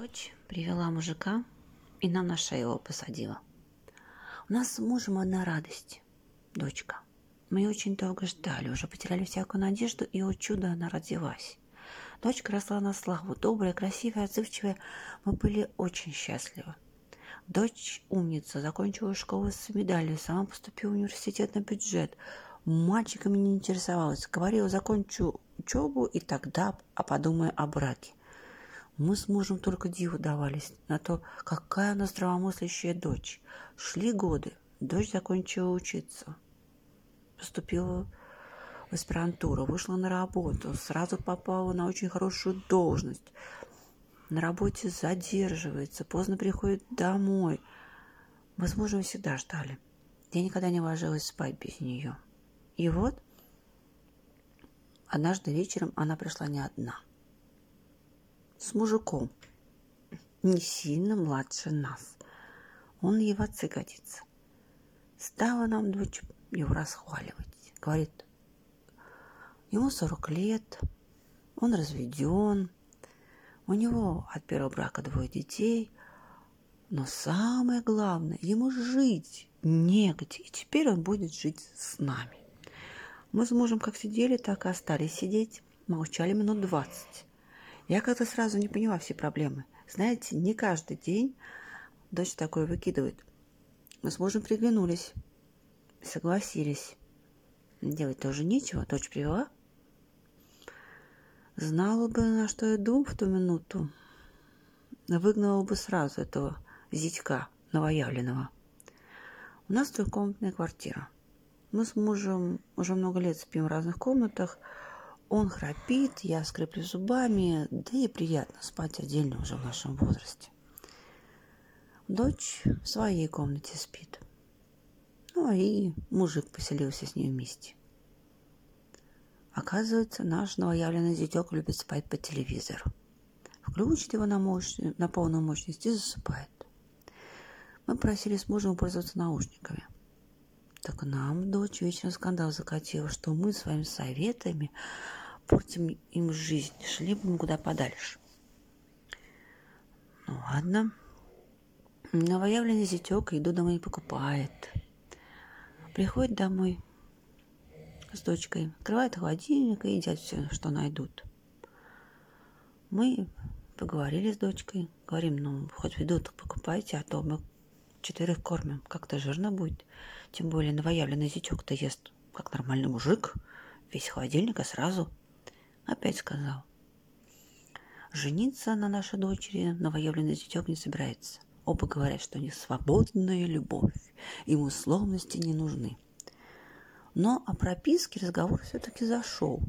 Дочь привела мужика и нам на шею его посадила. У нас с мужем одна радость, дочка. Мы ее очень долго ждали, уже потеряли всякую надежду, и, о чудо, она родилась. Дочка росла на славу, добрая, красивая, отзывчивая. Мы были очень счастливы. Дочь умница, закончила школу с медалью, сама поступила в университет на бюджет. Мальчиками не интересовалась. Говорила, закончу учебу и тогда, а подумай о браке. Мы с мужем только диву давались на то, какая она здравомыслящая дочь. Шли годы, дочь закончила учиться. Поступила в аспирантуру, вышла на работу, сразу попала на очень хорошую должность. На работе задерживается, поздно приходит домой. Мы с мужем всегда ждали. Я никогда не ложилась спать без нее. И вот однажды вечером она пришла не одна – с мужиком, не сильно младше нас. Он отцы годится. Стала нам дочь его расхваливать. Говорит, ему 40 лет, он разведен, у него от первого брака двое детей, но самое главное, ему жить негде, и теперь он будет жить с нами. Мы с мужем как сидели, так и остались сидеть, молчали минут двадцать. Я как-то сразу не поняла все проблемы. Знаете, не каждый день дочь такое выкидывает. Мы с мужем приглянулись, согласились. Делать тоже нечего, дочь привела. Знала бы, на что иду в ту минуту, выгнала бы сразу этого зятька новоявленного. У нас трехкомнатная квартира. Мы с мужем уже много лет спим в разных комнатах – он храпит, я скреплю зубами, да и приятно спать отдельно уже в нашем возрасте. Дочь в своей комнате спит. Ну, и мужик поселился с ней вместе. Оказывается, наш новоявленный зятек любит спать по телевизору. Включит его на, мощь, на полную мощность и засыпает. Мы просили с мужем пользоваться наушниками. Так нам дочь вечером скандал закатила, что мы своими советами портим им жизнь, шли бы мы куда подальше. Ну ладно. Новоявленный зятек еду домой не покупает. Приходит домой с дочкой, открывает холодильник и едят все, что найдут. Мы поговорили с дочкой, говорим, ну, хоть еду покупайте, а то мы четверых кормим, как-то жирно будет. Тем более новоявленный зятек-то ест, как нормальный мужик, весь холодильник, а сразу – Опять сказал. Жениться на нашей дочери новоявленный зятек не собирается. Оба говорят, что не свободная любовь, им условности не нужны. Но о прописке разговор все-таки зашел.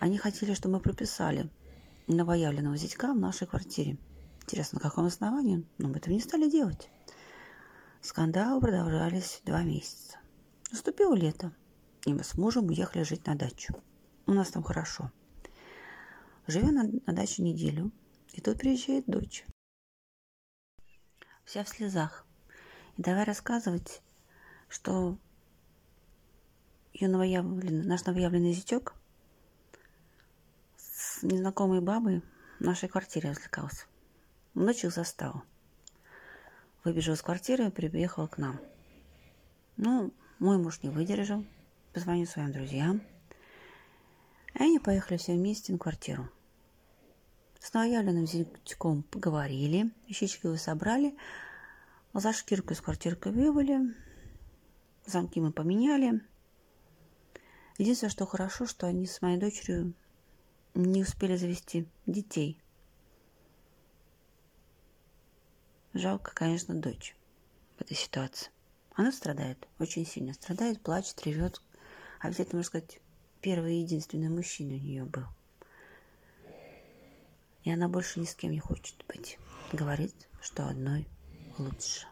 Они хотели, чтобы мы прописали новоявленного зятька в нашей квартире. Интересно, на каком основании? Но мы этого не стали делать. Скандалы продолжались два месяца. Наступило лето и мы с мужем уехали жить на дачу. У нас там хорошо. Живем на, на даче неделю, и тут приезжает дочь. Вся в слезах. И давай рассказывать, что ее новоявленный, наш новоявленный зятек с незнакомой бабой в нашей квартире развлекался. Ночью застал. Выбежал из квартиры и приехал к нам. Ну, мой муж не выдержал, позвоню своим друзьям. И они поехали все вместе на квартиру. С новоявленным зятьком поговорили, вещички его собрали, за шкирку из квартирки вывели, замки мы поменяли. Единственное, что хорошо, что они с моей дочерью не успели завести детей. Жалко, конечно, дочь в этой ситуации. Она страдает, очень сильно страдает, плачет, ревет, Обязательно, можно сказать, первый и единственный мужчина у нее был. И она больше ни с кем не хочет быть. Говорит, что одной лучше.